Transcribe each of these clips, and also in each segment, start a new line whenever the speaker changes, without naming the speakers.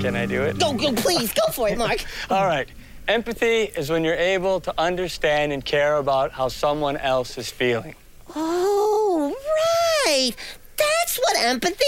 Can I do it?
Go, go, please, go for it, Mark.
All right. Empathy is when you're able to understand and care about how someone else is feeling.
Oh, right. That's what empathy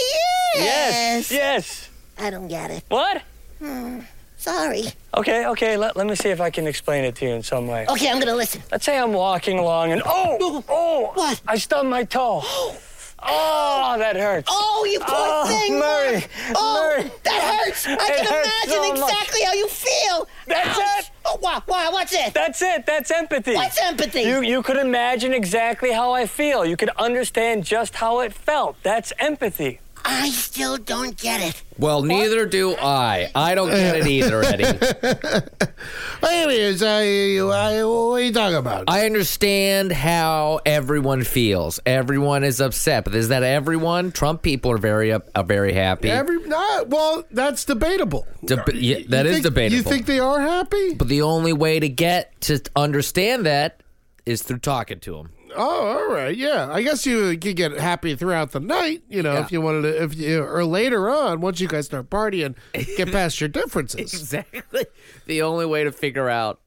is.
Yes. Yes.
I don't get it.
What? Hmm.
Sorry.
Okay, okay, let, let me see if I can explain it to you in some way.
Okay, I'm gonna listen.
Let's say I'm walking along and oh, oh,
What?
I stubbed my toe. Oh, that hurts.
Oh, you poor
Oh,
thing,
Murray,
Mark. Oh,
Murray.
that hurts. I
It
can
hurts
imagine
so
exactly how you feel.
That's
Ouch.
it.
Oh, wow, wow, what's it?
That's it. That's empathy.
What's empathy?
You you could imagine exactly how I feel. You could understand just how it felt. That's empathy.
I still don't get it.
Well, neither do I. I don't get it either, Eddie.
Anyways, I, I, what are you talking about?
I understand how everyone feels. Everyone is upset, but is that everyone? Trump people are very up, are very happy.
Every nah, well, that's debatable.
Deb- yeah, that
You
is
think-
debatable.
You think they are happy?
but the only way to get to understand that is through talking to them.
Oh, all right, yeah. I guess you could get happy throughout the night, you know,
Yeah.
if you wanted to, if you or later on, once you guys start partying, get past your differences.
Exactly. The only way to figure out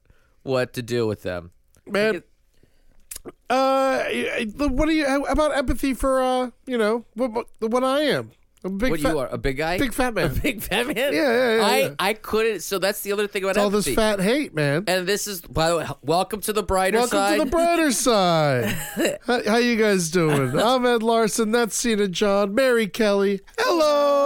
what to do with them.
Man, uh, what do you how about empathy for uh, you know, what what, what I am? A big
what
fat,
you are a big guy,
big fat man.
a big fat man.
Yeah, yeah, yeah,
I
yeah.
I couldn't. So that's the other thing about it.
all this fat hate, man.
And this is by the way, welcome to the brighter side.
Welcome
side.
to the brighter side. how, how you guys doing? I'm Ed Larson. That's Cena John. Mary Kelly. Hello.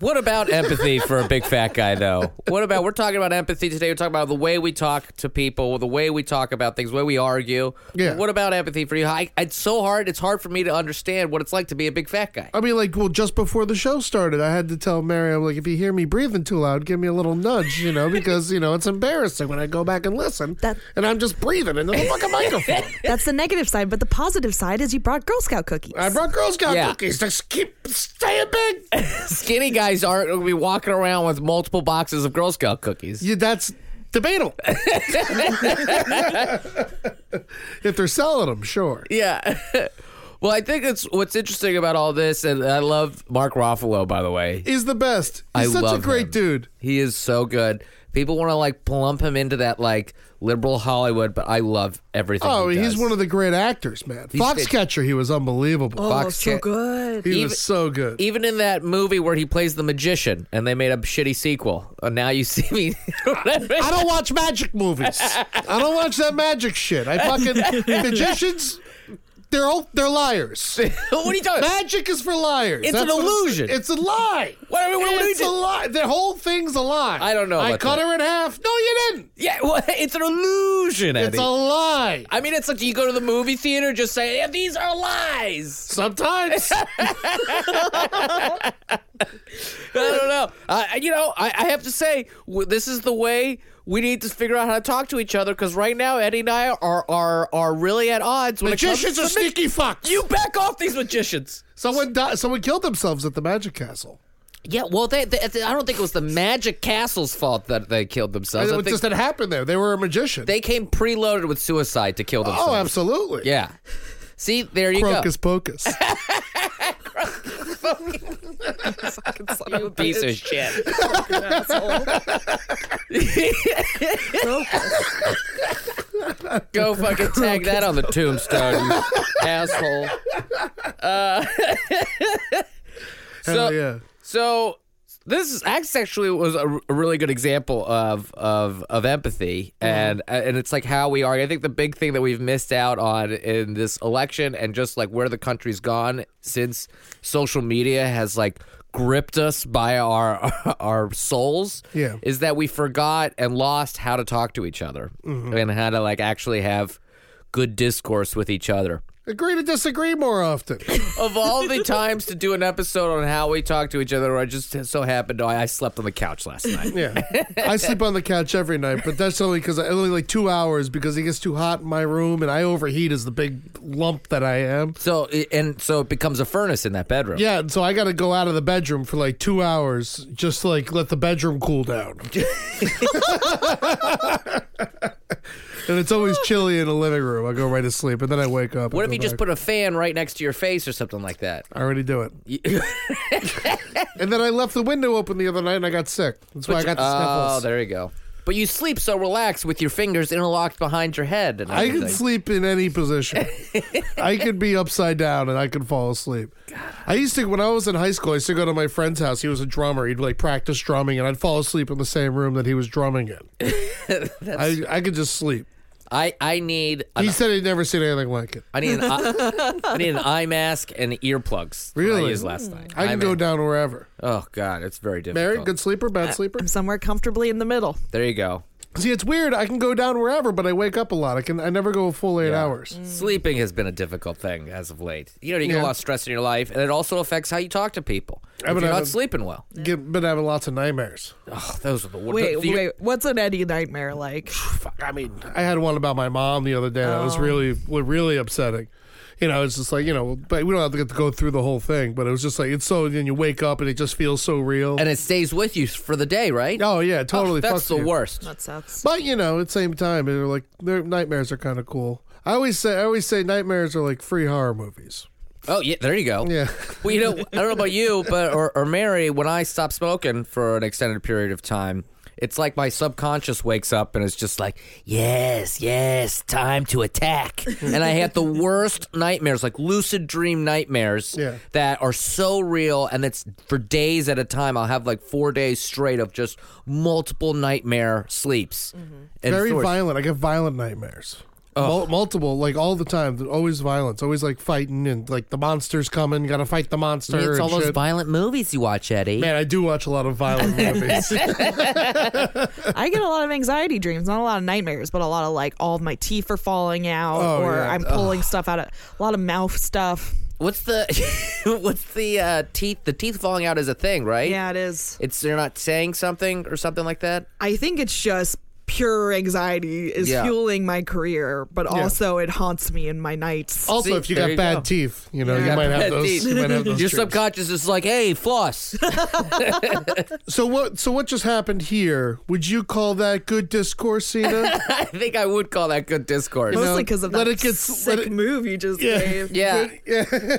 What about empathy for a big fat guy, though? What about we're talking about empathy today? We're talking about the way we talk to people, the way we talk about things, the way we argue.
Yeah.
What about empathy for you? I, it's so hard. It's hard for me to understand what it's like to be a big fat guy.
I mean, like, well, just before the show started, I had to tell Mary, I'm like, if you hear me breathing too loud, give me a little nudge, you know, because, you know, it's embarrassing when I go back and listen.
That-
and I'm just breathing into the fucking microphone.
That's the negative side, but the positive side is you brought Girl Scout cookies.
I brought Girl Scout
Yeah.
cookies to keep staying big.
Skinny guys aren't going to be walking around with multiple boxes of Girl Scout cookies.
Yeah, that's debatable. if they're selling them, sure.
Yeah. well, I think it's what's interesting about all this, and I love Mark Ruffalo, by the way.
He's the best.
I
He's such a great
him.
dude.
He is so good. People want to like plump him into that like liberal Hollywood, but I love everything.
Oh,
he
he's one of the great actors, man.
He's
Foxcatcher, he was unbelievable.
oh,
Fox
so
Cat-
good.
he
even-
was so good.
Even in that movie where he plays the magician, and they made a shitty sequel. And now you see me.
I don't watch magic movies. I don't watch that magic shit. I fucking magicians. They're all they're liars.
what are you talking? about?
Magic is for liars.
It's an illusion.
It's a lie.
What- what- what
it's a lie. The whole thing's a lie.
I don't know
I cut
that.
her in half. No, you didn't.
Yeah, well, it's an illusion. Eddie.
It's a lie.
I mean, it's like you go to the movie theater, just say, yeah, "These are lies."
Sometimes.
I don't know. I you know, I, I have to say, this is the way we need to figure out how to talk to each other because right now, Eddie and I are are are really at odds. When
Magicians
it
are
comes to
sneaky fucks.
You back off these magicians.
Someone died, someone killed themselves at the Magic Castle.
Yeah, well, they, they, I don't think it was the Magic Castle's fault that they killed themselves.
It just had happened there. They were a magician.
they came preloaded with suicide to kill oh, themselves.
oh, absolutely.
Yeah. See, there you
Crocus
go.
pocus.
You piece of shit. Go fucking tag that on the tombstone, you asshole. Uh, so,
yeah.
so this is actually was a, a really good example of of of empathy, and uh, and it's like how we are. I think the big thing that we've missed out on in this election, and just like where the country's gone since social media has like gripped us by our our souls,
Yeah.
is that we forgot and lost how to talk to each other mm-hmm. and how to like actually have good discourse with each other.
Agree to disagree more often.
Of all the times to do an episode on how we talk to each other, I just so happened to I slept on the couch last night.
Yeah, I sleep on the couch every night, but that's only because I only like two hours because it gets too hot in my room and I overheat as the big lump that I am.
So and so it becomes a furnace in that bedroom.
Yeah, and so I got to go out of the bedroom for like two hours, just to, like let the bedroom cool down. and it's always chilly in the living room. I go right to sleep, and then I wake up.
What if you just put a fan right next to your face or something like that?
I already do it. And then I left the window open the other night, and I got sick. That's why I got the sniffles.
oh,
sniffles.
there you go. But you sleep so relaxed with your fingers interlocked behind your head. And
I can
everything.
sleep in any position. I could be upside down and I could fall asleep. I used to when I was in high school. I used to go to my friend's house. He was a drummer. He'd like practice drumming, and I'd fall asleep in the same room that he was drumming in. I I could just sleep.
I I need an,
He said he'd never seen anything like it.
I need an eye, I need an eye mask and earplugs. that I
Really?
used last hmm. night.
I can
Eye
go
mask.
down wherever.
Oh God, it's very difficult.
Mary, good sleeper, bad uh, sleeper.
I'm somewhere comfortably in the middle.
There you go.
See, it's weird. I can go down wherever, but I wake up a lot. I can. I never go a full eight
Yeah.
hours. Mm.
Sleeping has been a difficult thing as of late. You know, you get
Yeah.
a lot of stress in your life, and it also affects how you talk to people.
I
If
would
you're
have
not sleeping well,
Get, been having lots of nightmares.
oh, those are the worst.
Wait,
the- the-
wait. What's an Eddie nightmare like?
Fuck, I mean, I had one about my mom the other day. That was oh. really, was really upsetting. You know, it's just like you know, but we don't have to get to go through the whole thing. But it was just like it's so. Then you wake up and it just feels so real.
and it stays with you for the day, right?
oh yeah, totally.
Oh, that's
fucks
the
you.
worst.
That sucks.
But you know, at the same time, they're like their nightmares are kind of cool. I always say, I always say, nightmares are like free horror movies.
Oh yeah, there you go.
Yeah.
Well, you know, I don't know about you, but or, or Mary, when I stop smoking for an extended period of time, it's like my subconscious wakes up and it's just like, yes, yes, time to attack. and I had the worst nightmares, like lucid dream nightmares
Yeah.
that are so real, and it's for days at a time. I'll have like four days straight of just multiple nightmare sleeps. Mm-hmm. And
Very violent. I get violent nightmares. Mul- multiple, like all the time. They're Always violence. Always like fighting and like the monster's coming. Got to fight the monster.
It's
and
all those
shit.
violent movies you watch, Eddie.
Man, I do watch a lot of violent movies.
I get a lot of anxiety dreams, not a lot of nightmares, but a lot of like all of my teeth are falling out,
Oh,
or
yeah.
I'm pulling stuff out of a lot of mouth stuff.
What's the what's the uh, teeth? The teeth falling out is a thing, right?
Yeah, it is.
It's they're not saying something or something like that.
I think it's just pure anxiety is
Yeah.
fueling my career, but
Yeah.
also it haunts me in my nights.
also,
See,
if you
there
got
you
bad
go.
teeth, you know,
Yeah.
you might have
Bad
those.
teeth.
You might have those.
Your
dreams.
subconscious is like, "Hey, floss."
So what? So what just happened here? Would you call that good discourse, Cena?
I think I would call that good discourse.
Mostly because of
let
that
it get-
sick
let it-
move you just
Yeah.
gave.
yeah,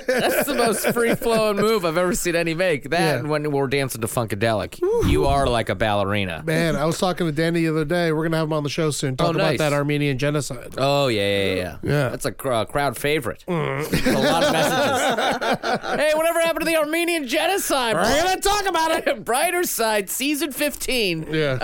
that's the most free flowing move I've ever seen any make. That
Yeah.
and when we're dancing to Funkadelic, you are like a ballerina.
Man, I was talking to Danny the other day. We're gonna have him on the show soon. Talk
Oh,
about that Armenian genocide.
Oh yeah, yeah, yeah.
Yeah.
That's a cr- uh, crowd favorite. a lot of messages. hey, whatever happened to the Armenian genocide?
We're gonna talk about
it. Brighter side, season fifteen.
Yeah.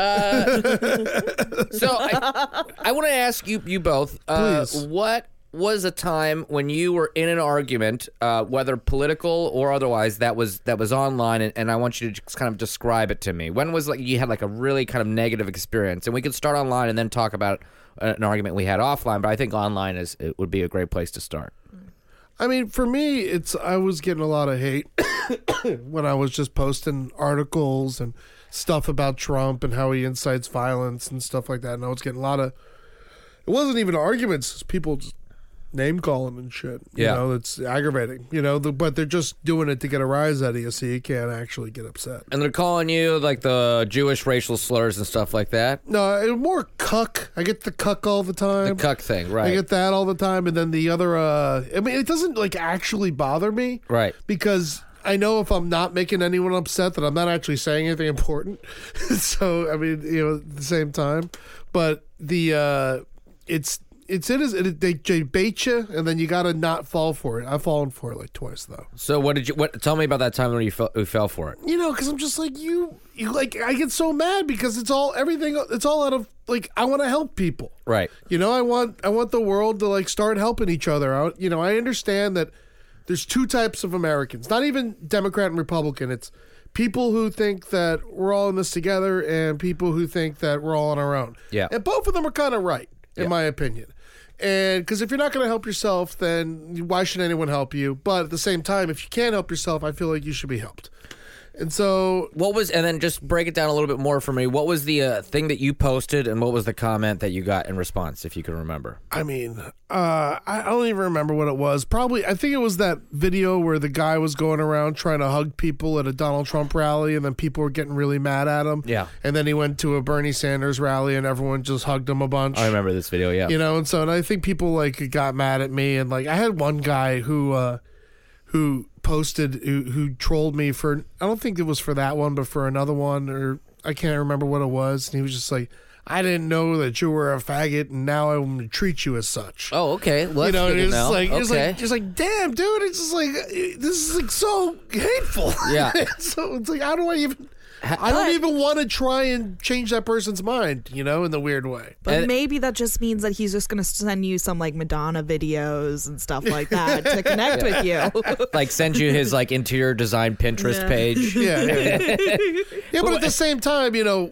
So I, I want to ask you, you both, uh, what was a time when you were in an argument, uh, whether political or otherwise, that was that was online, and, and I want you to just kind of describe it to me. When was like you had like a really kind of negative experience, and we could start online and then talk about uh, an argument we had offline. But I think online is it would be a great place to start.
I mean, for me, it's I was getting a lot of hate when I was just posting articles and stuff about Trump and how he incites violence and stuff like that. And I was getting a lot of. It wasn't even arguments. People just name calling and shit. You
Yeah.
know, it's aggravating. You know, the, but they're just doing it to get a rise out of you, so you can't actually get upset.
And they're calling you like the Jewish racial slurs and stuff like that.
No, more cuck. I get the cuck all the time.
The cuck thing, right?
I get that all the time, and then the other. uh I mean, it doesn't like actually bother me,
Right.
Because I know if I'm not making anyone upset, that I'm not actually saying anything important. so I mean, you know, at the same time, but the uh it's it's it is it, they, they bait you, and then you got to not fall for it. I've fallen for it like twice though.
So what did you? What? Tell me about that time when you fell, you fell for it.
You know, because I'm just like you. You like I get so mad because it's all everything. It's all out of like I want to help people.
Right.
You know, I want I want the world to like start helping each other out. You know, I understand that there's two types of Americans, not even Democrat and Republican. It's people who think that we're all in this together and people who think that we're all on our own.
Yeah.
And both of them are kind of right, in
Yeah.
my opinion. And because if you're not going to help yourself, then why should anyone help you? But at the same time, if you can't help yourself, I feel like you should be helped. And so
What was? And then just break it down a little bit more for me. What was the uh, thing that you posted, and what was the comment that you got in response, if you can remember?
I mean, uh, I don't even remember what it was. Probably, I think it was that video where the guy was going around trying to hug people at a Donald Trump rally, and then people were getting really mad at him.
Yeah.
And then he went to a Bernie Sanders rally, and everyone just hugged him a bunch.
I remember this video. Yeah.
You know, and so and I think people like got mad at me, and like I had one guy who, uh, who posted who, who trolled me for I don't think it was for that one, but for another one, or I can't remember what it was, and he was just like. I didn't know that you were a faggot, and now I'm gonna treat you as such.
Oh, okay. Well,
you know, it's
know.
like it's like just like damn, dude. It's just like this is like so hateful.
Yeah.
so it's like how do I even? I don't even want to try and change that person's mind. You know, in the weird way.
But
And-
maybe that just means that he's just going to send you some like Madonna videos and stuff like that to connect with you.
like send you his like interior design Pinterest
Yeah.
page.
Yeah, yeah, yeah. Yeah, but at the same time, you know,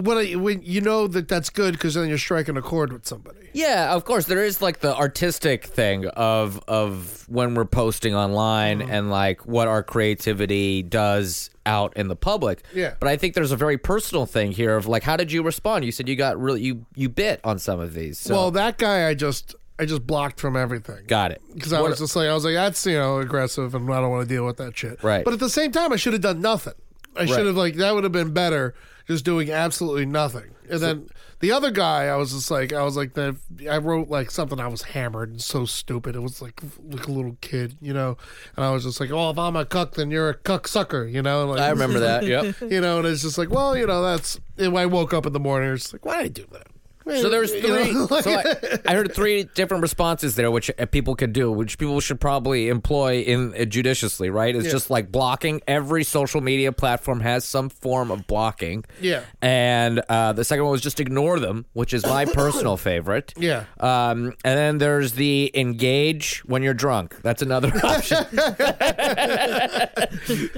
when I, when you know that that's good because then you're striking a chord with somebody.
Yeah, of course. There is like the artistic thing of of when we're posting online
Mm-hmm.
and like what our creativity does out in the public.
Yeah.
But I think there's a very personal thing here of like how did you respond? You said you got really you you bit on some of these. So
Well, that guy, I just I just blocked from everything.
got it.
Because I
What-
was just like, I was like, that's you know aggressive, and I don't want to deal with that shit.
Right.
But at the same time, I should have done nothing. I
Right.
should have like that would have been better, just doing absolutely nothing. And then the other guy, I was just like, I was like, that I wrote like something. I was hammered and so stupid. It was like like a little kid, you know. And I was just like, oh, if I'm a cuck, then you're a cuck sucker, you know. Like,
I remember that. Yep.
You know, and it's just like, well, you know, that's. And I woke up in the morning, it's like, why did I do that?
So there's three. so I, I heard three different responses there, which people could do, which people should probably employ in uh, judiciously. Right? It's
Yeah.
just like blocking. Every social media platform has some form of blocking.
Yeah.
And uh, the second one was just ignore them, which is my personal favorite.
Yeah.
Um, and then there's the engage when you're drunk. That's another option.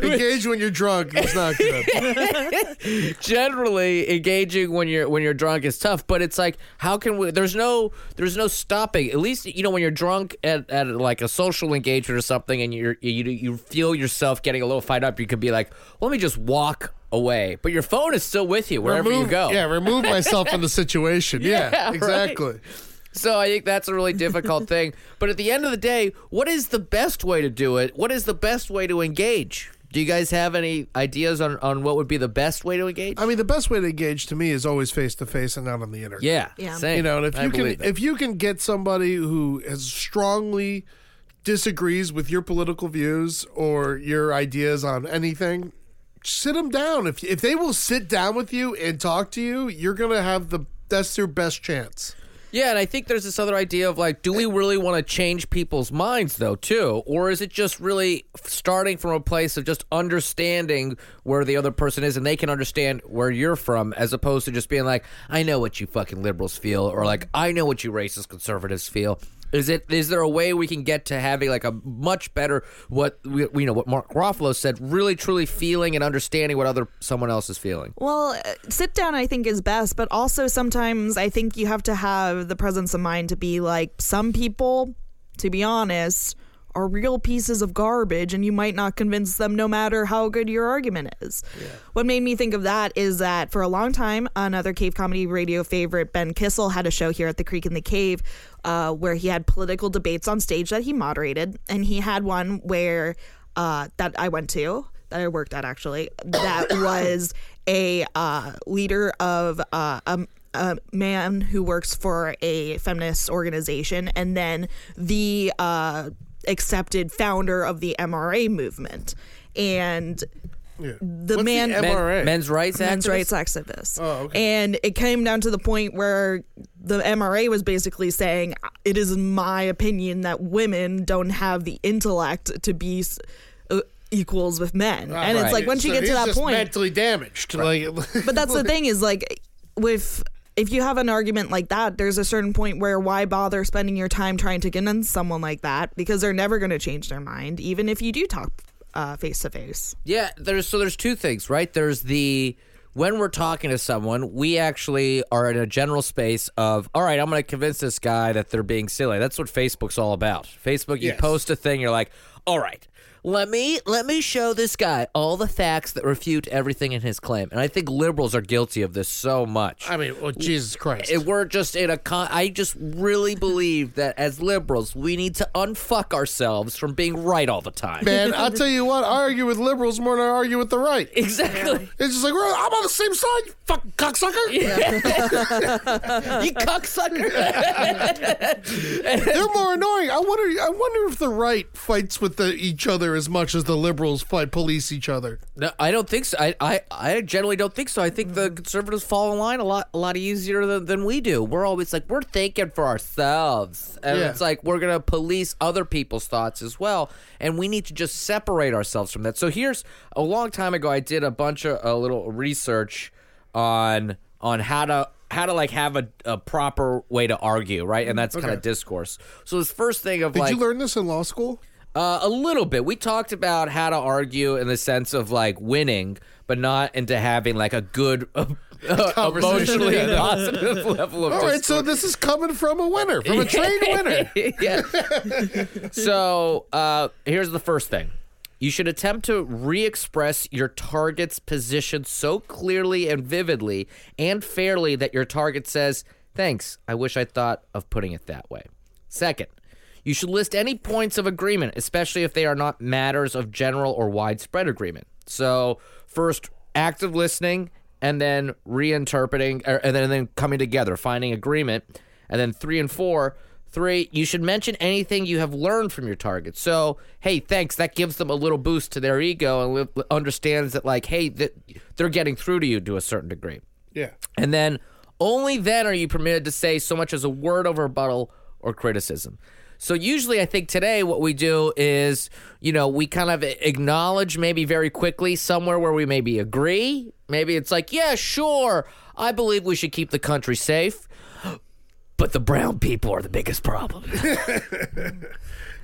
Engage when you're drunk. It's not good.
generally engaging when you're when you're drunk is tough but it's like how can we there's no there's no stopping at least you know when you're drunk at, at like a social engagement or something and you're you, you feel yourself getting a little fired up you could be like let me just walk away but your phone is still with you wherever
remove,
you go
Yeah, remove myself from the situation. Yeah,
Yeah, right.
exactly.
So I think that's a really difficult thing. But at the end of the day, what is the best way to do it? What is the best way to engage? Do you guys have any ideas on, on what would be the best way to engage?
I mean, the best way to engage to me is always face to face and not on the internet.
yeah,
Yeah.
same.
You know, and if
I
you can,
that.
if you can get somebody who has strongly disagrees with your political views or your ideas on anything, sit them down. If if they will sit down with you and talk to you, you're gonna have the that's your best chance.
Yeah, and I think there's this other idea of like, do we really want to change people's minds though, too, or is it just really starting from a place of just understanding where the other person is, and they can understand where you're from, as opposed to just being like, I know what you fucking liberals feel, or like, I know what you racist conservatives feel. Is it? Is there a way we can get to having like a much better what we, you know what Mark Ruffalo said, really truly feeling and understanding what other someone else is feeling?
Well, uh, sit down, I think, is best, but also sometimes I think you have to have the presence of mind to be like, some people, to be honest, are real pieces of garbage and you might not convince them no matter how good your argument is. What made me think of that is that for a long time, another cave comedy radio favorite, Ben Kissel, had a show here at the Creek and the Cave uh, where he had political debates on stage that he moderated. And he had one where uh, that I went to, that I worked at actually, that was a uh, leader of uh, a, a man who works for a feminist organization, and then the uh, accepted founder of the MRA movement. And the
What's
man,
the MRA?
men's rights
men's
activists?
rights activists.
Oh, okay.
And it came down to the point where the MRA was basically saying, "It is my opinion that women don't have the intellect to be." uh, Equals with men, and it's like once you
Ah,
get to that
just
point,
mentally damaged. Like,
but that's the thing is like with if you have an argument like that, there's a certain point where why bother spending your time trying to convince someone like that because they're never going to change their mind, even if you do talk face to face.
Yeah, there's so there's two things, right? There's the when we're talking to someone, we actually are in a general space of, all right, I'm going to convince this guy that they're being silly. That's what Facebook's all about. Facebook, you
Yes.
post a thing, you're like, all right, let me let me show this guy all the facts that refute everything in his claim. And I think liberals are guilty of this so much.
I mean, well, Jesus Christ.
It- we're just in a con- I just really believe that as liberals, we need to unfuck ourselves from being right all the time.
Man, I'll tell you what, I argue with liberals more than I argue with the right.
Exactly.
It's just like, well, I'm on the same side, you fucking cocksucker.
you cocksucker.
They're more annoying. I wonder. I wonder if the right fights with the, each other as much as the liberals fight police each other.
No, I don't think so. I, I, I generally don't think so. I think the conservatives fall in line a lot, a lot easier than, than we do. We're always like we're thinking for ourselves, and
Yeah.
it's like we're gonna police other people's thoughts as well, and we need to just separate ourselves from that. So here's a long time ago, I did a bunch of a little research on on how to how to like have a, a proper way to argue, right? And mm, that's kind of discourse. So this first thing of
Did
like
you learn this in law school?
Uh, a little bit. We talked about how to argue in the sense of like winning, but not into having like a good, uh, emotionally
Yeah.
positive level of.
All right, so this is coming from a winner, from a trained winner.
yeah. so uh, here's the first thing. You should attempt to re express your target's position so clearly and vividly and fairly that your target says, Thanks, I wish I thought of putting it that way. Second, you should list any points of agreement, especially if they are not matters of general or widespread agreement. So, first, active listening, and then reinterpreting, er, and then, and then coming together, finding agreement. And then three and four, three, you should mention anything you have learned from your target. So, hey, thanks. That gives them a little boost to their ego and li- understands that, like, hey, that they're getting through to you to a certain degree.
Yeah.
And then only then are you permitted to say so much as a word of rebuttal or criticism. So usually I think today what we do is, you know, we kind of acknowledge maybe very quickly somewhere where we maybe agree. Maybe it's like, yeah, sure, I believe we should keep the country safe. But the brown people are the biggest problem.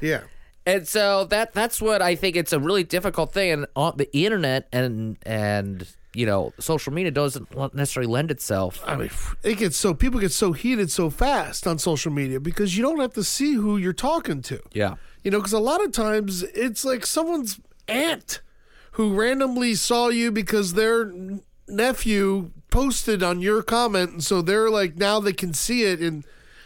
Yeah.
And so that that's what I think it's a really difficult thing and on the internet and and you know social media doesn't necessarily lend itself.
I mean, it gets so people get so heated so fast on social media because you don't have to see who you're talking to.
Yeah.
You know, because a lot of times it's like someone's aunt who randomly saw you because their nephew posted on your comment, and so they're like now they can see it, and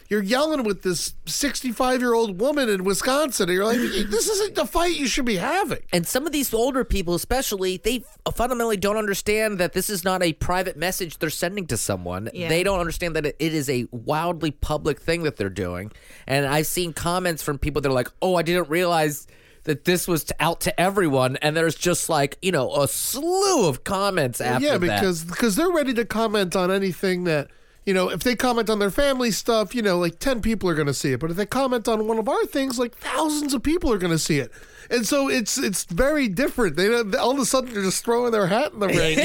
you're yelling with this 65 year old woman in Wisconsin, and you're like, this isn't the fight you should be having.
And some of these older people, especially, they fundamentally don't understand that this is not a private message they're sending to someone.
Yeah.
They don't understand that it, it is a wildly public thing that they're doing. And I've seen comments from people that are like, oh, I didn't realize that this was to, out to everyone. And there's just like, you know, a slew of comments after
yeah, because because they're ready to comment on anything that you know. If they comment on their family stuff, you know, like ten people are going to see it. But if they comment on one of our things, like thousands of people are going to see it. And so it's it's very different. They all of a sudden they're just throwing their hat in the ring.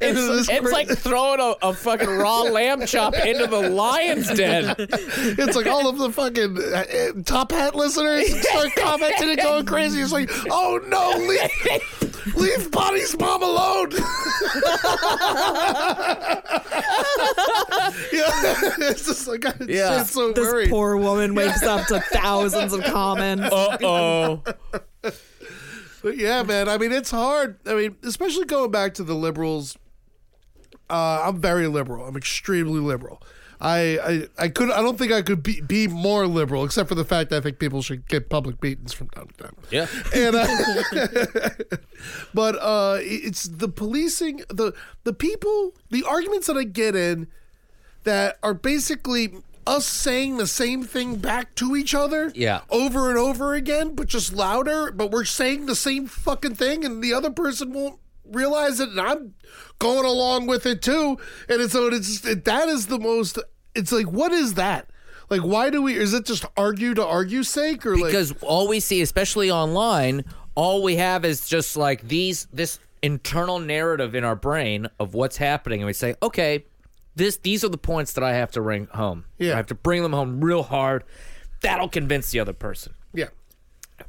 Into this
It's
cra-
like throwing a, a fucking raw lamb chop into the lion's den.
it's like all of the fucking uh, top hat listeners start commenting and going crazy. It's like, oh no, leave, leave Bonnie's mom alone. yeah. it's just like I'm
Yeah.
just so
This
worried.
poor woman wakes up to thousands of comments.
Uh oh.
But yeah, man. I mean, it's hard. I mean, especially going back to the liberals. Uh, I'm very liberal. I'm extremely liberal. I, I I could I don't think I could be, be more liberal, except for the fact that I think people should get public beatings from time to time.
Yeah.
And uh, but uh, it's the policing the the people the arguments that I get in that are basically us saying the same thing back to each other
Yeah.
over and over again but just louder but we're saying the same fucking thing and the other person won't realize it and I'm going along with it too. And it's so it's it, that is the most it's like what is that? Like why do we is it just argue to argue sake or like?
Because all we see, especially online, all we have is just like these this internal narrative in our brain of what's happening, and we say, okay, this these are the points that I have to bring home.
Yeah.
I have to bring them home real hard. That'll convince the other person.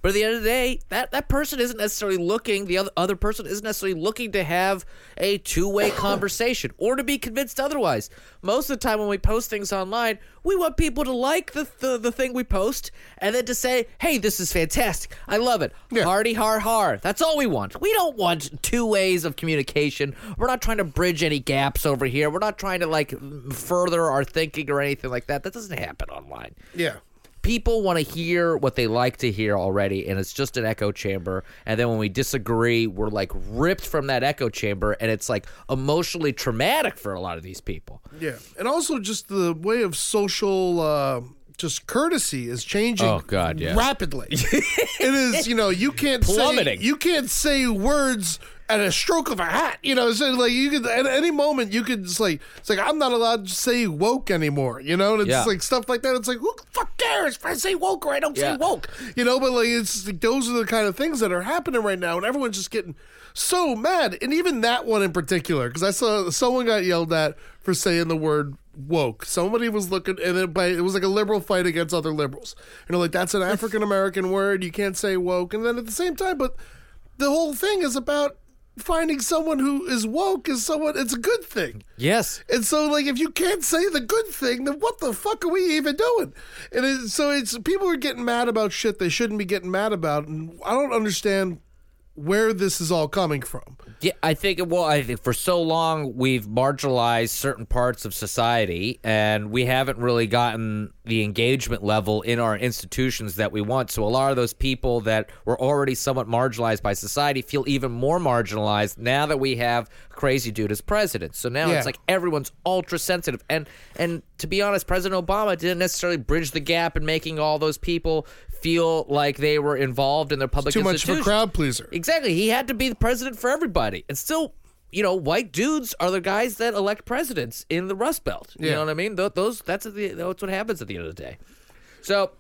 But at the end of the day, that, that person isn't necessarily looking, the other, other person isn't necessarily looking to have a two way conversation or to be convinced otherwise. Most of the time when we post things online, we want people to like the, the, the thing we post and then to say, hey, this is fantastic. I love it.
Yeah.
Hardy har har. That's all we want. We don't want two ways of communication. We're not trying to bridge any gaps over here. We're not trying to like further our thinking or anything like that. That doesn't happen online
yeah
people want to hear what they like to hear already and it's just an echo chamber and then when we disagree we're like ripped from that echo chamber and it's like emotionally traumatic for a lot of these people
Yeah, and also just the way of social, uh, just courtesy is changing.
Oh, God, yeah.
rapidly. it is, you know, you can't
Plummeting.
say you can't say words at a stroke of a hat. You know, so like you could at any moment you could just like it's like I'm not allowed to say woke anymore. You know, and it's
Yeah.
like stuff like that. It's like who the fuck cares if I say woke or I don't
Yeah.
say woke? You know, but like it's like, those are the kind of things that are happening right now, and everyone's just getting so mad. And even that one in particular, because I saw someone got yelled at for saying the word woke. Somebody was looking, and it, by, it was like a liberal fight against other liberals. You know, like that's an African American word. You can't say woke. And then at the same time, but the whole thing is about finding someone who is woke is someone. It's a good thing.
yes
And so, like, if you can't say the good thing, then what the fuck are we even doing? And it, so it's people are getting mad about shit they shouldn't be getting mad about, and I don't understand where this is all coming from.
Yeah, I think well, I think for so long we've marginalized certain parts of society, and we haven't really gotten the engagement level in our institutions that we want. So a lot of those people that were already somewhat marginalized by society feel even more marginalized now that we have crazy dude as president. So now
Yeah.
it's like everyone's ultra sensitive, and and to be honest, President Obama didn't necessarily bridge the gap in making all those people feel like they were involved in their public
Too much of a crowd pleaser.
Exactly. He had to be the president for everybody. And still, you know, white dudes are the guys that elect presidents in the Rust Belt. You
Yeah.
know what I mean? Th- Those that's the that's what happens at the end of the day. So,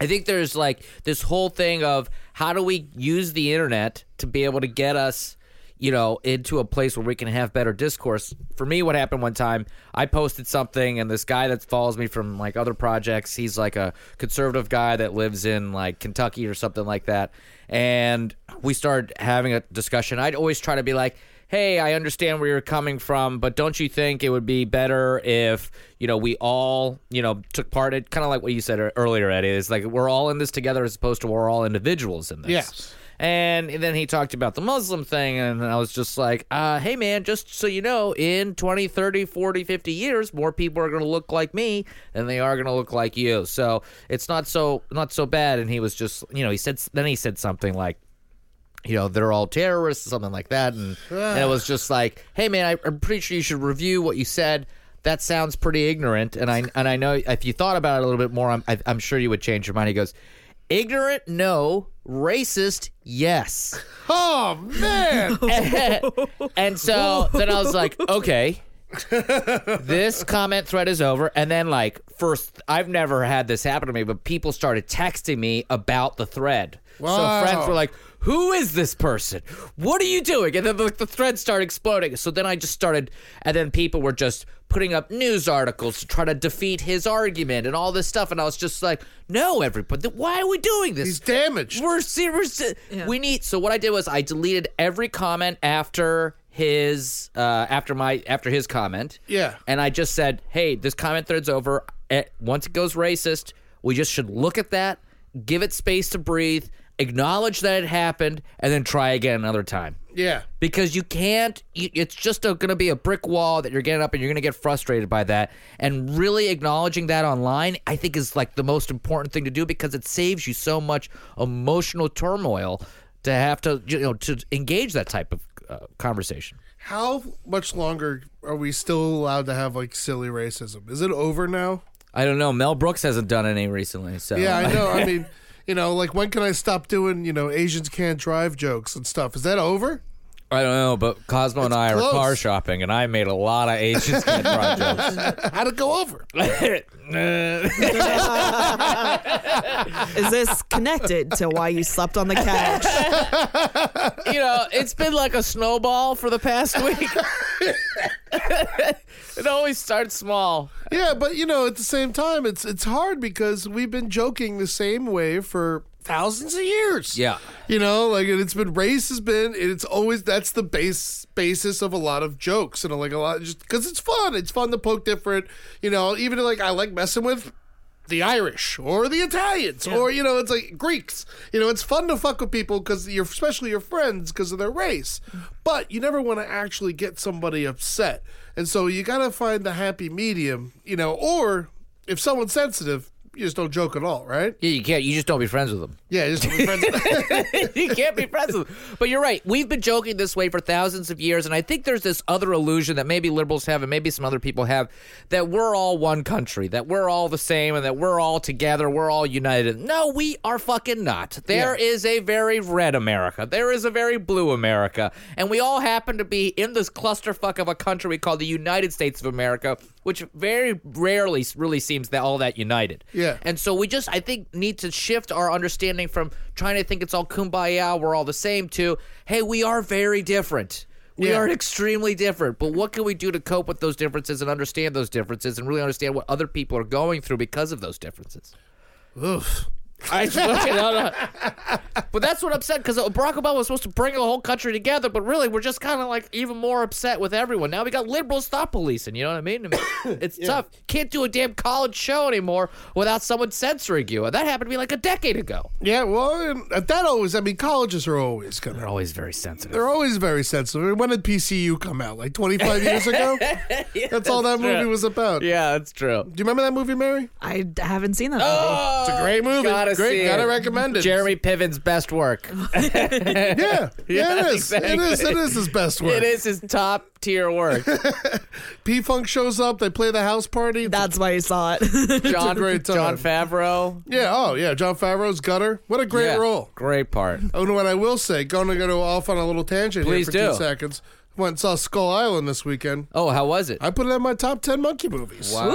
I think there's like this whole thing of how do we use the internet to be able to get us, you know, into a place where we can have better discourse. For me, what happened one time, I posted something, and this guy that follows me from like other projects, he's like a conservative guy that lives in like Kentucky or something like that, and we started having a discussion. I'd always try to be like. Hey, I understand where you're coming from, but don't you think it would be better if, you know, we all, you know, took part in kind of like what you said earlier, Eddie, is like we're all in this together as opposed to we're all individuals in this.
Yes.
And then he talked about the Muslim thing, and I was just like, uh, hey, man, just so you know, in 20, 30, 40, 50 years, more people are going to look like me than they are going to look like you. So it's not so not so bad. And he was just, you know, he said, then he said something like, you know, they're all terrorists, something like that. And, and it was just like, hey, man, I, I'm pretty sure you should review what you said. That sounds pretty ignorant. And I, and I know if you thought about it a little bit more, I'm, I, I'm sure you would change your mind. He goes, ignorant, no. Racist, yes.
Oh man,
and so then I was like, okay. this comment thread is over. And then, like, first, I've never had this happen to me, but people started texting me about the thread.
Wow.
So friends were like, who is this person? What are you doing? And then like, the thread started exploding. So then I just started, and then people were just putting up news articles to try to defeat his argument and all this stuff. And I was just like, no, everybody, why are we doing this?
he's damaged.
We're serious. We need. So what I did was I deleted every comment after his uh, after my after his comment.
Yeah.
and I just said, "Hey, this comment thread's over. Eh, Once it goes racist, we just should look at that, give it space to breathe, acknowledge that it happened, and then try again another time."
Yeah.
because you can't you- it's just going to be a brick wall that you're getting up and you're going to get frustrated by that and really acknowledging that online i think is like the most important thing to do because it saves you so much emotional turmoil to have to you know to engage that type of uh, conversation
How much longer are we still allowed to have like silly racism? Is it over now?
i don't know mel brooks hasn't done any recently so
Yeah, I know. I mean, you know, like when can I stop doing, you know, Asians can't drive jokes and stuff? Is that over?
I don't know but cosmo and i
close.
are car shopping and i made a lot of Asian can't drive jokes
How'd it go over? Uh.
Is this connected to why you slept on the couch?
you know, it's been like a snowball for the past week. it always starts small.
Yeah, but you know, at the same time, it's it's hard because we've been joking the same way for thousands of years.
Yeah.
You know, like it's been race has been it's always that's the base basis of a lot of jokes and like a lot just because it's fun. It's fun to poke different. You know, even like I like messing with the Irish or the Italians or you know it's like Greeks. You know, it's fun to fuck with people because you're especially your friends because of their race. But you never want to actually get somebody upset, and so you got to find the happy medium. You know, or if someone's sensitive, you just don't joke at all, right?
Yeah, you can't. You just don't be friends with them.
Yeah, just don't be friends. With them.
you can't be friends with them. But you're right. We've been joking this way for thousands of years, and I think there's this other illusion that maybe liberals have, and maybe some other people have, that we're all one country, that we're all the same, and that we're all together, we're all united. No, we are fucking not. There is a very red America. There is a very blue America, and we all happen to be in this clusterfuck of a country we call the United States of America, which very rarely really seems that all that united.
Yeah.
And so we just, I think, need to shift our understanding from trying to think it's all kumbaya, we're all the same, to, hey, we are very different. We
Yeah.
are extremely different. But what can we do to cope with those differences and understand those differences and really understand what other people are going through because of those differences?
Oof.
I no, no. But that's what upset because Barack Obama was supposed to bring the whole country together, but really we're just kind of like even more upset with everyone. Now we got liberals stop policing. You know what I mean? I mean, it's tough. Can't do a damn college show anymore without someone censoring you. And that happened to me like a decade ago.
Yeah, well, that always. I mean, colleges are always gonna.
They're always very sensitive.
They're always very sensitive. When did PCU come out? Like 25 years ago? that's all that
that's
movie was about.
Yeah, that's true.
Do you remember that movie, Mary?
I haven't seen that movie.
Oh,
It's a great movie.
Gotta
Great,
see
gotta
it.
recommend it.
Jeremy Piven's best work.
Yeah, yeah, it is. It is. It is his best work.
It is his top tier work.
P Funk shows up. They play the house party.
That's why you saw it.
John,
great time.
Jon Favreau.
yeah. Oh, yeah. Jon Favreau's Gutter. What a great
Yeah,
role.
Great part.
Oh, and what I will say, going to go off on a little tangent
Please
here for
do.
two seconds. Went and saw Skull Island this weekend.
Oh, how was it?
I put it in my top 10 monkey movies.
Wow.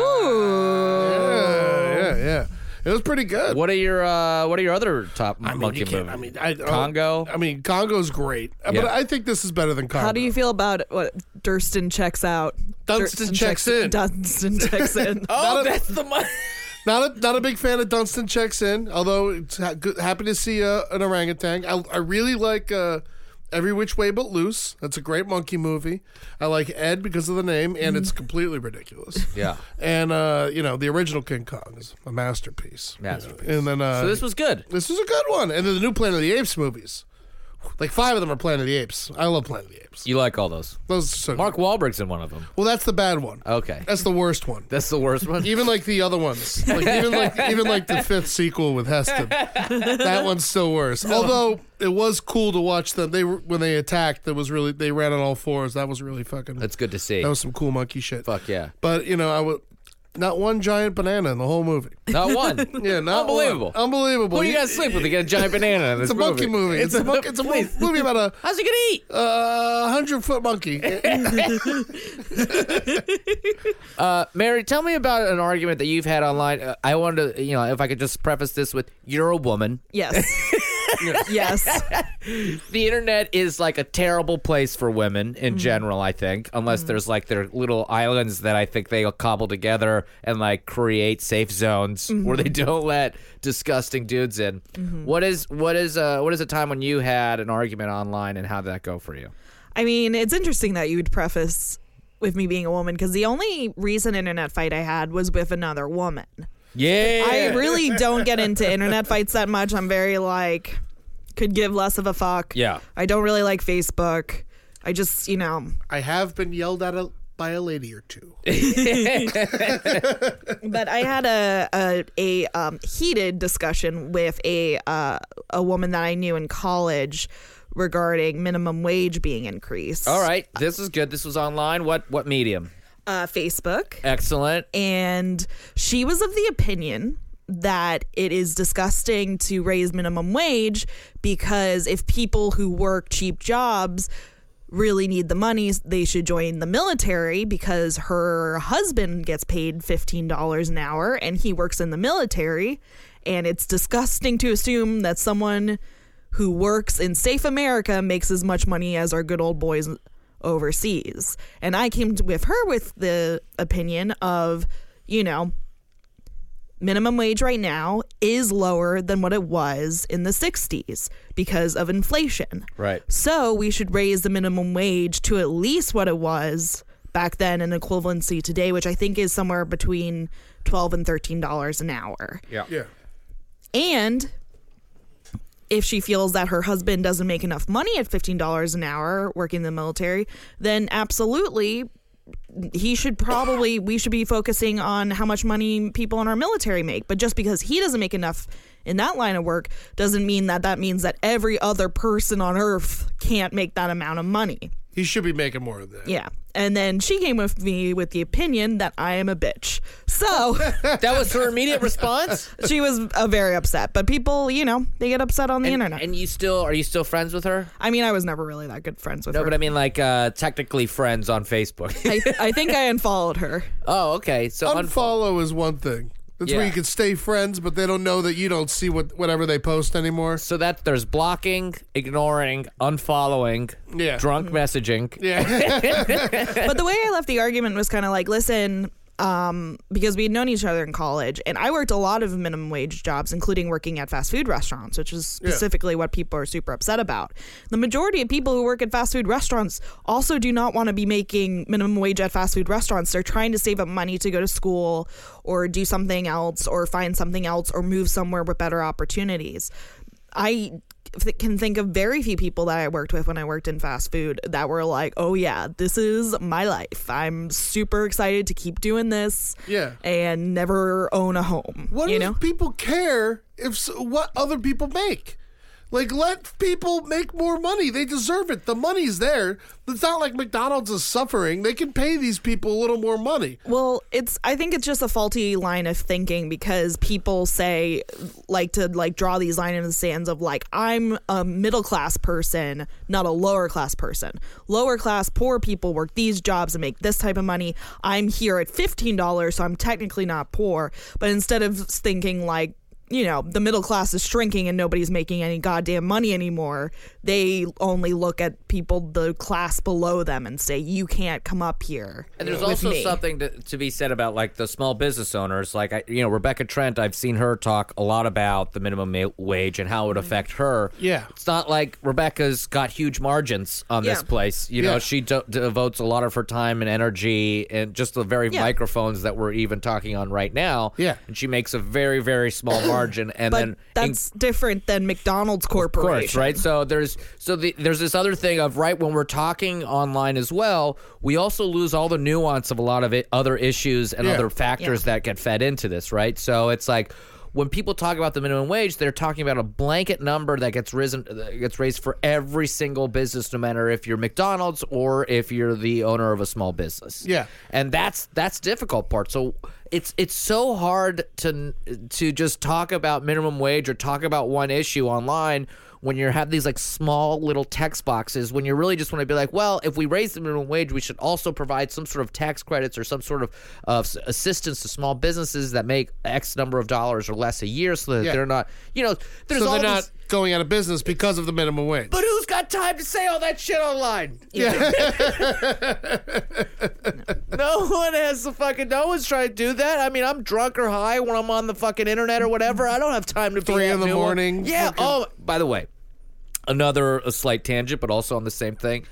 Yeah, yeah, yeah. It was pretty good.
What are your uh, What are your other top
I mean,
monkey
you can't-
movies?
I mean, I,
Congo?
I mean, Congo's great, Uh,
Yeah.
but I think this is better than Congo.
How do you feel about what Durston checks out?
Dunston checks in.
Dunston checks in.
oh, that's the one.
Not a not a big fan of Dunston checks in, although it's ha- good, happy to see uh, an orangutan. I, I really like uh, Every Which Way But Loose. That's a great monkey movie. I like Ed because of the name, and it's completely ridiculous.
Yeah.
And uh, you know, the original King Kong is a masterpiece.
Masterpiece.
And then uh,
So this was good.
this was a good one. And then the new Planet of the Apes movies. Like five of them are Planet of the Apes. I love Planet of the Apes.
You like all those?
Those are so
Mark Wahlberg's in one of them.
Well, that's the bad one.
Okay.
That's the worst one.
That's the worst one.
Even like the other ones, like even like even like the fifth sequel with Heston, that one's still worse. Although it was cool to watch them. They were when they attacked. That was really they ran on all fours. That was really fucking.
That's good to see.
that was some cool monkey shit.
Fuck yeah.
But you know, I would not one giant banana in the whole movie.
Not one.
Yeah, not
Unbelievable.
one. Unbelievable.
Who you
He-
got to sleep with to get a giant banana in this
It's a monkey movie. It's, a, monkey. It's a mo- movie about a
How's he gonna eat?
uh, hundred foot monkey.
Uh, Mary, tell me about an argument that you've had online. Uh, I wanted to, you know, if I could just preface this with, you're a woman.
Yes. yes.
The internet is like a terrible place for women in mm-hmm. general, I think, unless mm-hmm. there's like their little islands that I think they'll cobble together and like create safe zones mm-hmm. where they don't let disgusting dudes in. What is what is uh what is a time when you had an argument online and how did that go for you?
I mean, it's interesting that you would preface with me being a woman because the only recent internet fight I had was with another woman.
Yeah.
I really don't get into internet fights that much. I'm very like, could give less of a fuck.
Yeah.
I don't really like Facebook. I just, you know,
I have been yelled at a, by a lady or two.
but I had a a, a um, heated discussion with a uh, a woman that I knew in college regarding minimum wage being increased.
All right. This is good. This was online. What what medium?
Uh, Facebook,
Excellent.
and she was of the opinion that it is disgusting to raise minimum wage because if people who work cheap jobs really need the money, they should join the military because her husband gets paid $15 an hour and he works in the military. And it's disgusting to assume that someone who works in safe America makes as much money as our good old boys overseas. And I came with her with the opinion of, you know, minimum wage right now is lower than what it was in the 60s because of inflation.
Right.
So we should raise the minimum wage to at least what it was back then in equivalency today, which I think is somewhere between 12 and $13 an hour.
Yeah.
Yeah.
And if she feels that her husband doesn't make enough money at $15 an hour working in the military, then absolutely he should probably we should be focusing on how much money people in our military make. But just because he doesn't make enough in that line of work doesn't mean that that means that every other person on earth can't make that amount of money
He should be making more of that.
yeah and then she came with me with the opinion that i am a bitch so
That was her immediate response.
she was uh, very upset but people you know they get upset on the
and,
internet
And you still are you still friends with her?
i mean i was never really that good friends with
No,
her No,
but I mean like uh technically friends on Facebook.
I, I think i unfollowed her
oh, okay. So unfollow.
Unfollow is one thing. That's where you can stay friends, but they don't know that you don't see what whatever they post anymore.
So that there's blocking, ignoring, unfollowing,
Yeah.
drunk mm-hmm. messaging.
Yeah.
but the way I left the argument was kind of like, listen, um, because we had known each other in college, and I worked a lot of minimum wage jobs, including working at fast food restaurants, which is specifically what people are super upset about. The majority of people who work at fast food restaurants also do not want to be making minimum wage at fast food restaurants. They're trying to save up money to go to school or do something else or find something else or move somewhere with better opportunities. I can think of very few people that I worked with when I worked in fast food that were like, "Oh yeah, this is my life. I'm super excited to keep doing this."
Yeah.
and never own a home.
What
you
does
know?
people care if what other people make? Like, let people make more money. They deserve it. The money's there. It's not like McDonald's is suffering. They can pay these people a little more money.
Well, it's I think it's just a faulty line of thinking because people say like to like draw these lines in the sands of like I'm a middle class person, not a lower class person. Lower class poor people work these jobs and make this type of money. I'm here at $15, so I'm technically not poor, but instead of thinking like you know, the middle class is shrinking and nobody's making any goddamn money anymore. They only look at people, the class below them, and say, you can't come up here.
And there's also
me."
something to, to be said about like the small business owners. Like I, you know, Rebecca Trent. I've seen her talk a lot about the minimum ma- wage and how it would affect her.
Yeah.
it's not like Rebecca's got huge margins on this place. You know, she de- devotes a lot of her time and energy and just the very
Yeah.
microphones that we're even talking on right now.
Yeah.
and she makes a very very small margin. And
but
then in-
that's different than McDonald's
of
Corporation.
course, right? So there's so the, there's this other thing of right when we're talking online as well, we also lose all the nuance of a lot of it, other issues and
Yeah.
other factors that get fed into this, right? So it's like when people talk about the minimum wage, they're talking about a blanket number that gets risen that gets raised for every single business, no matter if you're McDonald's or if you're the owner of a small business.
Yeah.
and that's that's difficult part. So it's it's so hard to to just talk about minimum wage or talk about one issue online when you have these like small little text boxes when you really just want to be like well if we raise the minimum wage we should also provide some sort of tax credits or some sort of uh, assistance to small businesses that make x number of dollars or less a year so that
Yeah.
they're not you know there's
so
all
not going out of business because of the minimum wage.
but who's got time to say all that shit online? Yeah. no one has the fucking. No one's trying to do that. I mean, I'm drunk or high when I'm on the fucking internet or whatever. I don't have time to be
Three
that
in the
new one.
morning,
Yeah.
fucking-
Oh, by the way, another a slight tangent, but also on the same thing.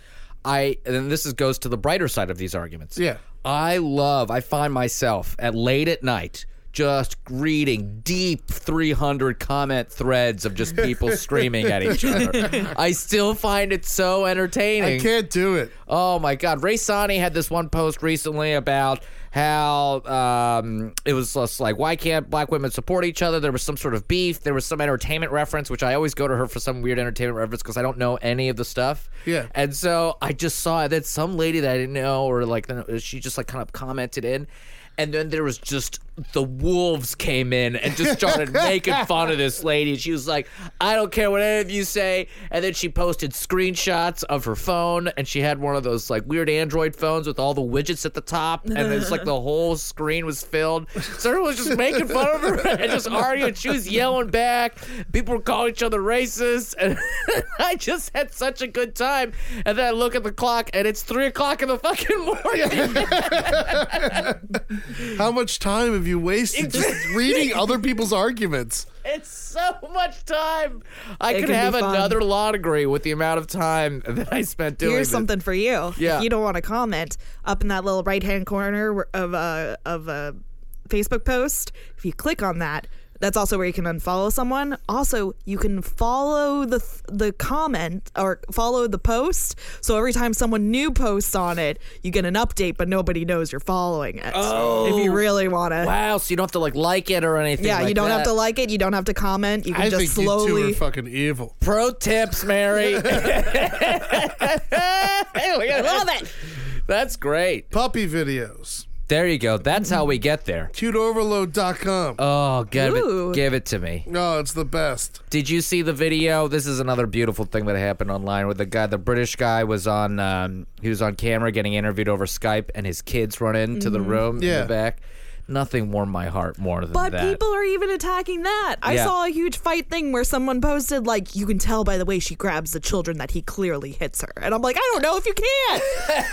I and this is goes to the brighter side of these arguments.
Yeah.
I love. I find myself at late at night just reading deep 300 comment threads of just people screaming at each other. I still find it so entertaining.
I can't do it.
Oh my God. Ray Sani had this one post recently about how um, it was just like, why can't black women support each other? There was some sort of beef. There was some entertainment reference, which I always go to her for some weird entertainment reference because I don't know any of the stuff.
Yeah.
And so I just saw that some lady that I didn't know, or like, she just like kind of commented in. And then there was just the wolves came in and just started making fun of this lady. She was like, I don't care what any of you say. And then she posted screenshots of her phone and she had one of those like weird Android phones with all the widgets at the top. And it's like the whole screen was filled. So everyone was just making fun of her and just arguing. She was yelling back. People were calling each other racist. And I just had such a good time. And then I look at the clock and it's three o'clock in the fucking morning.
How much time have you wasted just reading other people's arguments?
It's so much time. I
It
could
can be
have
fun.
another law degree with the amount of time that I spent doing this.
Here's
this.
something for you.
Yeah.
If you don't want to comment, up in that little right hand corner of a of a Facebook post, if you click on that, that's also where you can unfollow someone. Also, you can follow the the comment or follow the post. So every time someone new posts on it, you get an update, but nobody knows you're following it.
Oh.
if you oh. really want to.
Wow, so you don't have to like like it or anything.
Yeah,
like
you don't have to like it. You don't have to comment. You can
I
just
think you two
slowly.
are fucking evil.
Pro tips, Mary.
Love it.
That's great.
Puppy videos.
There you go. That's how we get there.
CuteOverload.com.
Oh, give
Ooh.
it, give it to me.
No, it's the best.
Did you see the video? This is another beautiful thing that happened online where the guy, the British guy, was on. Um, he was on camera getting interviewed over Skype, and his kids run into the room in the back. Nothing warmed my heart more than
But
that.
But people are even attacking that. I
Yeah.
saw a huge fight thing where someone posted like, "You can tell by the way she grabs the children that he clearly hits her," and I'm like, I don't know if you can.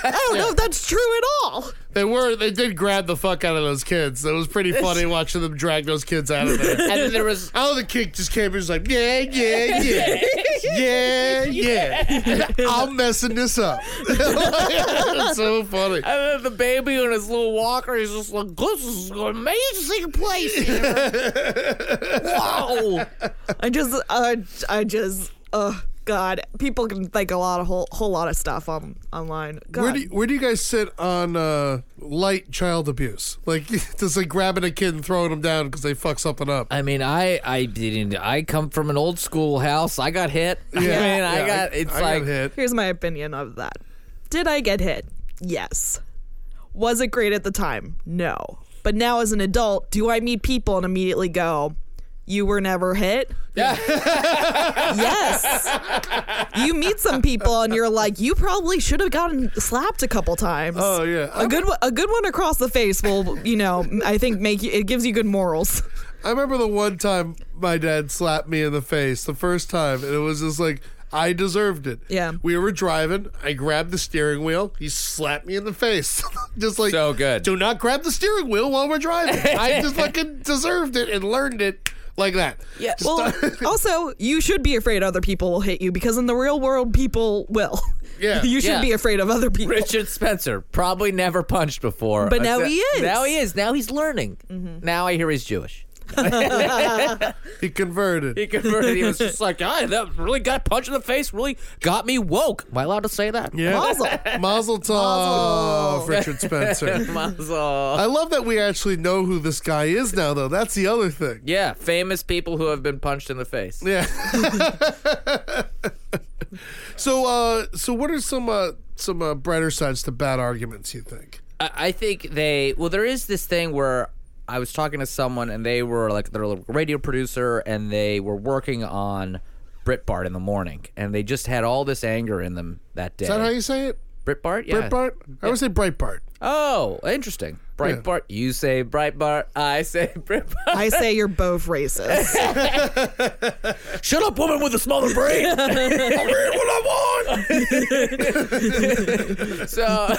I don't know if that's true at all.
They were they did grab the fuck out of those kids. It was pretty funny watching them drag those kids out of there.
and then there was
Oh, the kid just came and was like, yeah, yeah, yeah, yeah, yeah. I'm messing this up. it's so funny.
And then the baby on his little walker, he's just like, this is an amazing place here. wow.
I just, uh, I just, oh God, people can think a lot of whole whole lot of stuff on online. God.
Where do you, where do you guys sit on uh, light child abuse? Like just like grabbing a kid and throwing them down because they fuck something up.
I mean, I I didn't. I come from an old school house. I got hit. I mean, I
Yeah,
got. It's
I
like
got hit.
Here's my opinion of that. Did I get hit? Yes. Was it great at the time? No. But now as an adult, do I meet people and immediately go, you were never hit? yes. You meet some people and you're like, you probably should have gotten slapped a couple times.
Oh yeah,
A good one- a good one across the face will, you know, I think make you, it gives you good morals.
I remember the one time my dad slapped me in the face, the first time, and it was just like I deserved it.
Yeah.
We were driving. I grabbed the steering wheel. He slapped me in the face. just like
So good.
Do not grab the steering wheel while we're driving. I just fucking deserved it and learned it like that.
Yeah.
Well, also, you should be afraid other people will hit you because in the real world, people will.
Yeah.
you should
Yeah.
be afraid of other people.
Richard Spencer probably never punched before,
But now he is.
Now he is. Now he's learning. Mm-hmm. Now I hear he's Jewish.
He converted.
He converted. He was just like, "Ah, that really got punched in the face. Really got me woke." Am I allowed to say that?
Yeah.
Mazel.
Mazel tov, Richard Spencer.
Mazel.
I love that we actually know who this guy is now, though. That's the other thing.
Yeah, famous people who have been punched in the face.
Yeah. so, uh, so what are some uh, some uh, brighter sides to bad arguments? You think?
I I think they well, there is this thing where I was talking to someone and they were like they're a radio producer and they were working on Britbart in the morning and they just had all this anger in them that day.
Is that how you say it?
Britbart? Yeah.
Breitbart? I would say Breitbart.
Oh, interesting. Breitbart. You say Breitbart. I say Britbart.
I say you're both racist.
Shut up, woman with a smaller brain. I read what I want. so,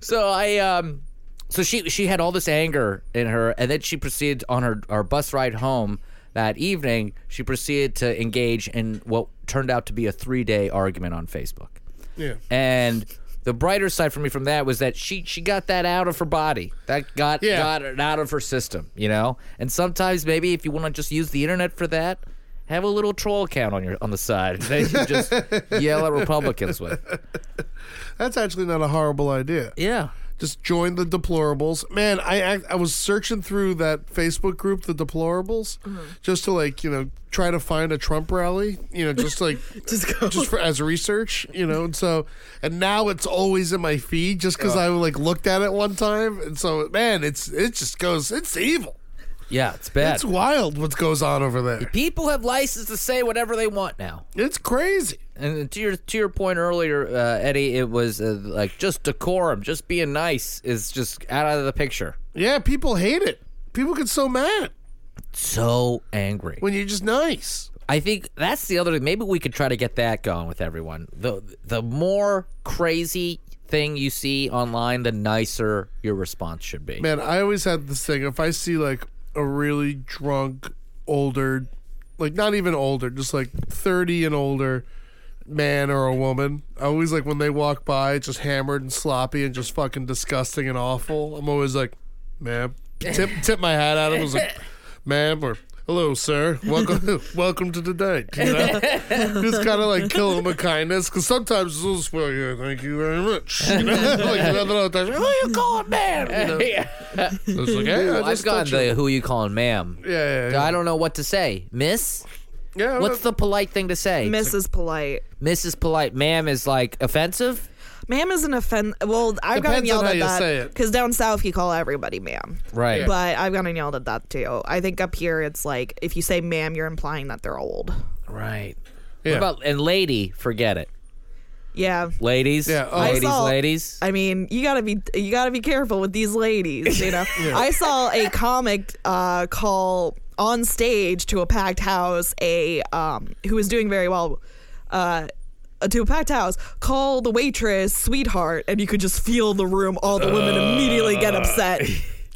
so I um, so she she had all this anger in her, and then she proceeded on her our bus ride home that evening. She proceeded to engage in what turned out to be a three day argument on Facebook.
Yeah.
And the brighter side for me from that was that she she got that out of her body. That got
Yeah.
got it out of her system, you know? And sometimes maybe if you want to just use the internet for that, have a little troll account on your on the side that you just yell at Republicans with.
That's actually not a horrible idea.
Yeah.
Just join the deplorables. Man, I act, I was searching through that Facebook group, the deplorables, mm-hmm. just to like you know try to find a Trump rally. You know, just like
Just go.
just for as research. You know, and so and now it's always in my feed just because I like looked at it one time, and so man, it's it just goes it's evil.
Yeah, it's bad.
It's wild what goes on over there.
People have license to say whatever they want now.
It's crazy.
And to your to your point earlier, uh, Eddie, it was uh, like just decorum, just being nice is just out of the picture.
Yeah, people hate it. People get so mad
So angry.
when you're just nice.
I think that's the other. Maybe we could try to get that going with everyone. the The more crazy thing you see online, the nicer your response should be.
Man, I always had this thing. If I see like a really drunk, older, like not even older, just like 30 and older man or a woman, I always like when they walk by, just hammered and sloppy and just fucking disgusting and awful. I'm always like, ma'am, tip, tip my hat at him. I was like, ma'am, or hello, sir. Welcome, welcome to the date. You know? just kind of like kill them with kindness because sometimes it's just well, yeah, thank you very much. You know, like another other time, who you calling man? You know?
yeah.
It's like, hey, I
I've
just
got
touched you.
the who you calling ma'am.
Yeah, yeah, yeah.
I don't know what to say, Miss.
Yeah,
What's the polite thing to say?
Mrs. Polite.
Mrs. Polite. Ma'am is like offensive.
Ma'am is an offense. Well, I've gotten
Depends on
yelled
how
at
you
that
it.
because down south you call everybody ma'am,
Right.
but I've gotten yelled at that too. I think up here it's like if you say ma'am, you're implying that they're old.
Right.
Yeah.
What about and lady? Forget it.
Yeah.
Ladies.
Yeah, oh.
Ladies.
I saw-
ladies.
I mean, you gotta be you gotta be careful with these ladies. You know, I saw a comic uh, call on stage to a packed house a um, who was doing very well. Uh, to a packed house, call the waitress sweetheart, and you could just feel the room. All the women immediately get uh,
upset.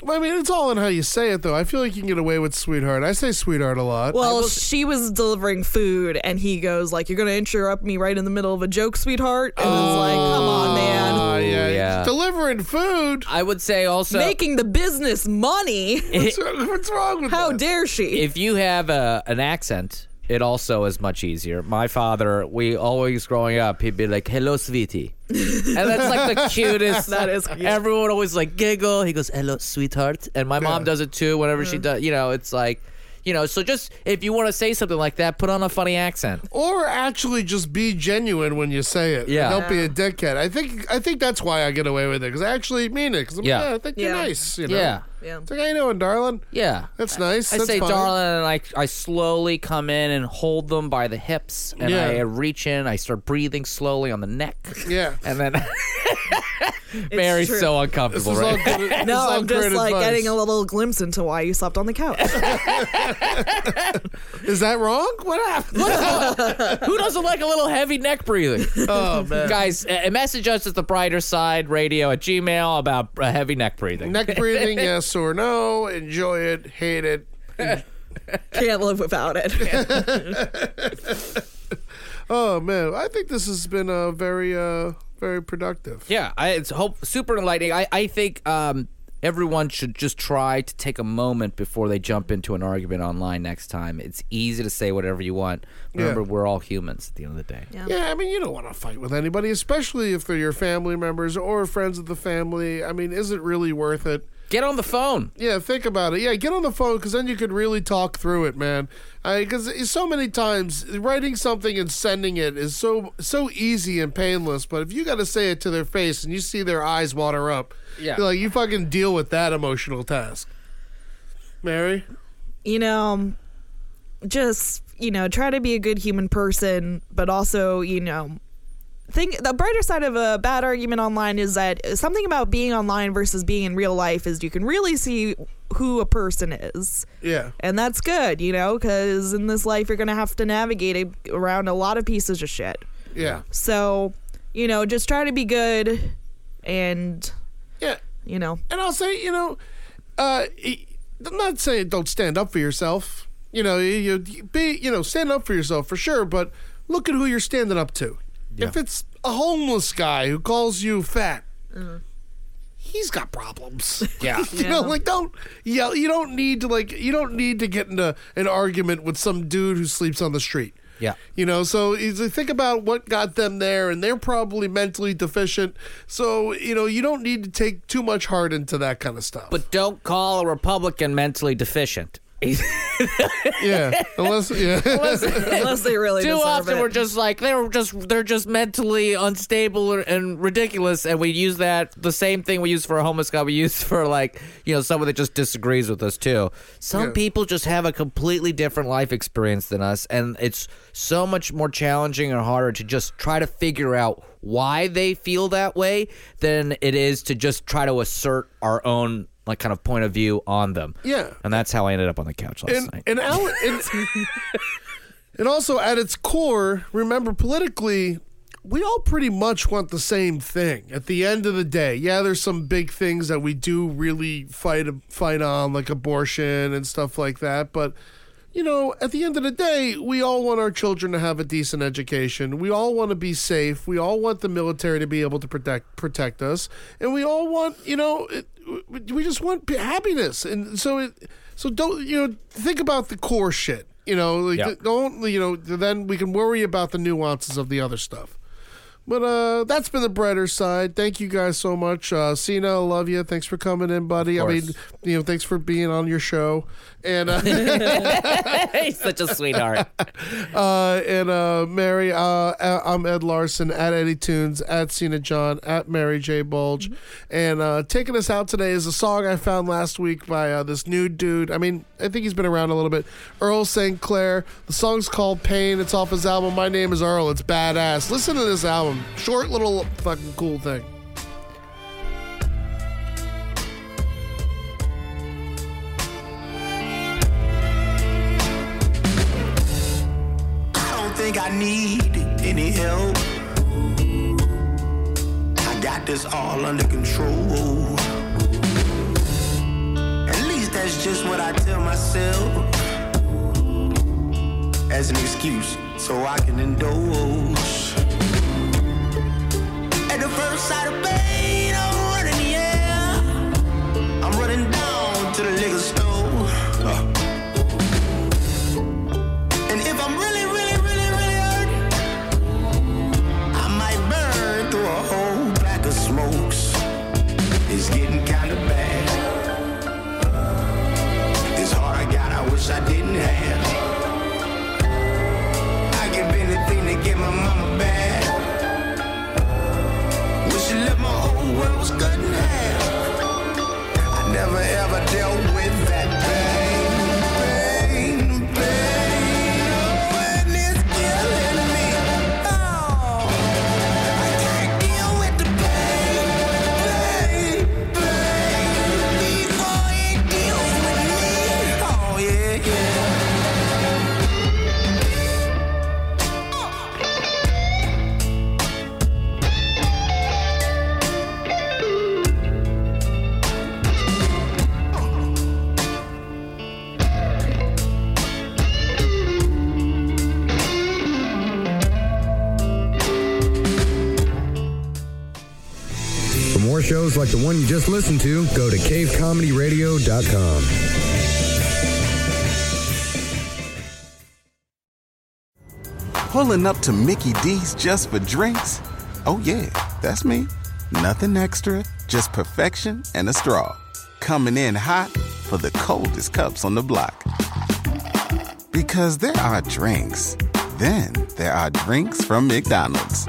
I mean, it's all in how you say it, though. I feel like you can get away with sweetheart. I say sweetheart a lot.
Well, she was delivering food, and he goes like, "You're gonna interrupt me right in the middle of a joke, sweetheart." And it's like, "Come on, oh, man."
Oh, yeah.
yeah.
Delivering food.
I would say also
Making the business money.
What's, wrong- what's wrong with
How
that?
dare she?
if you have a, an accent, it also is much easier. My father, we always growing up, he'd be like, "Hello, sweetie," and that's like the cutest.
That is cute.
Everyone always like giggle. He goes, "Hello, sweetheart," and my mom
Yeah.
does it too. Whenever she mm-hmm. does, you know, it's like, you know. So just if you want to say something like that, put on a funny accent.
Or actually just be genuine when you say it.
Yeah.
Don't be a dickhead. I think I think that's why I get away with it, because I actually mean it. Because
Yeah.
yeah. I think you're nice. You know?
Yeah,
yeah.
It's like, how you doing, darling?
yeah.
That's nice.
I
That's
say,
fine.
darling, and I, I slowly come in and hold them by the hips, and
Yeah.
I reach in. I start breathing slowly on the neck,
Yeah.
and then Mary's
true.
so
This
uncomfortable,
is all
right?
good. this is
No,
all
I'm just like
advice.
getting a little glimpse into why you slept on the couch.
Is that wrong? What happened?
Who doesn't like a little heavy neck breathing?
oh man.
Guys, uh, message us at the brighter side radio at gmail about uh, heavy neck breathing.
Neck breathing, yes or no? Enjoy it, hate it.
Can't live without it.
Oh man, I think this has been a very, uh, very productive.
Yeah, I, it's hope super enlightening. I, I think um, everyone should just try to take a moment before they jump into an argument online next time. It's easy to say whatever you want. Remember,
Yeah.
we're all humans at the end of the day.
Yeah, I mean, you don't want to fight with anybody, especially if they're your family members or friends of the family. I mean, is it really worth it?
Get on the phone.
Yeah, think about it. Yeah, get on the phone because then you could really talk through it, man. Because so many times writing something and sending it is so so easy and painless. But if you got to say it to their face and you see their eyes water up,
Yeah.
you're like you fucking deal with that emotional task. Mary,
you know, just, you know, try to be a good human person, but also, you know, think the brighter side of a bad argument online is that something about being online versus being in real life is you can really see who a person is.
yeah,
And that's good, you know, because in this life you're going to have to navigate around a lot of pieces of shit.
yeah,
So, you know, just try to be good and,
yeah.
you know,
And I'll say, you know, uh, I'm not saying don't stand up for yourself. You know, you, you be, you know, stand up for yourself for sure. But look at who you're standing up to. If it's a homeless guy who calls you fat, mm. he's got problems.
Yeah.
you know, like don't yell. You don't need to like. You don't need to get into an argument with some dude who sleeps on the street.
Yeah.
You know, so uh, think about what got them there, and they're probably mentally deficient. So you know, you don't need to take too much heart into that kind of stuff.
But don't call a Republican mentally deficient.
yeah, unless yeah.
Unless they really
Too often
it.
we're just like they're just they're just mentally unstable and ridiculous, and we use that the same thing we use for a homeless guy we use for like you know someone that just disagrees with us too. Some
Yeah.
people just have a completely different life experience than us, and it's so much more challenging and harder to just try to figure out why they feel that way than it is to just try to assert our own like kind of point of view on them.
Yeah.
and that's how I ended up on the couch last
and
night.
and, Alan, and, and also at its core, remember politically, we all pretty much want the same thing. At the end of the day, yeah, there's some big things that we do really fight fight on, like abortion and stuff like that. But you know, at the end of the day, we all want our children to have a decent education. We all want to be safe. We all want the military to be able to protect protect us, and we all want, you know, it, we just want happiness. And so, it, so don't you know, think about the core shit. You know, like
Yeah.
don't you know? Then we can worry about the nuances of the other stuff. But uh, that's been the brighter side. Thank you guys so much. Uh, Cena, I love you. Thanks for coming in, buddy. I mean, you know, thanks for being on your show. And uh,
He's such a sweetheart.
uh, and uh, Mary, uh, I'm Ed Larson at Eddie Tunes at Cena John at Mary J Bulge, and uh, taking us out today is a song I found last week by uh, this new dude. I mean, I think he's been around a little bit. Earl St. Clair. The song's called Pain. It's off his album. My name is Earl. It's badass. Listen to this album. Short little fucking cool thing.
I don't think I need any help. I got this all under control. At least that's just what I tell myself. As an excuse so I can indulge. First sight of pain, I'm running air. I'm running down
like the one you just listened to, go to cavecomedyradio.com.
Pulling up to Mickey D's just for drinks? Oh, yeah, that's me. Nothing extra, just perfection and a straw. Coming in hot for the coldest cups on the block. Because there are drinks, then there are drinks from McDonald's.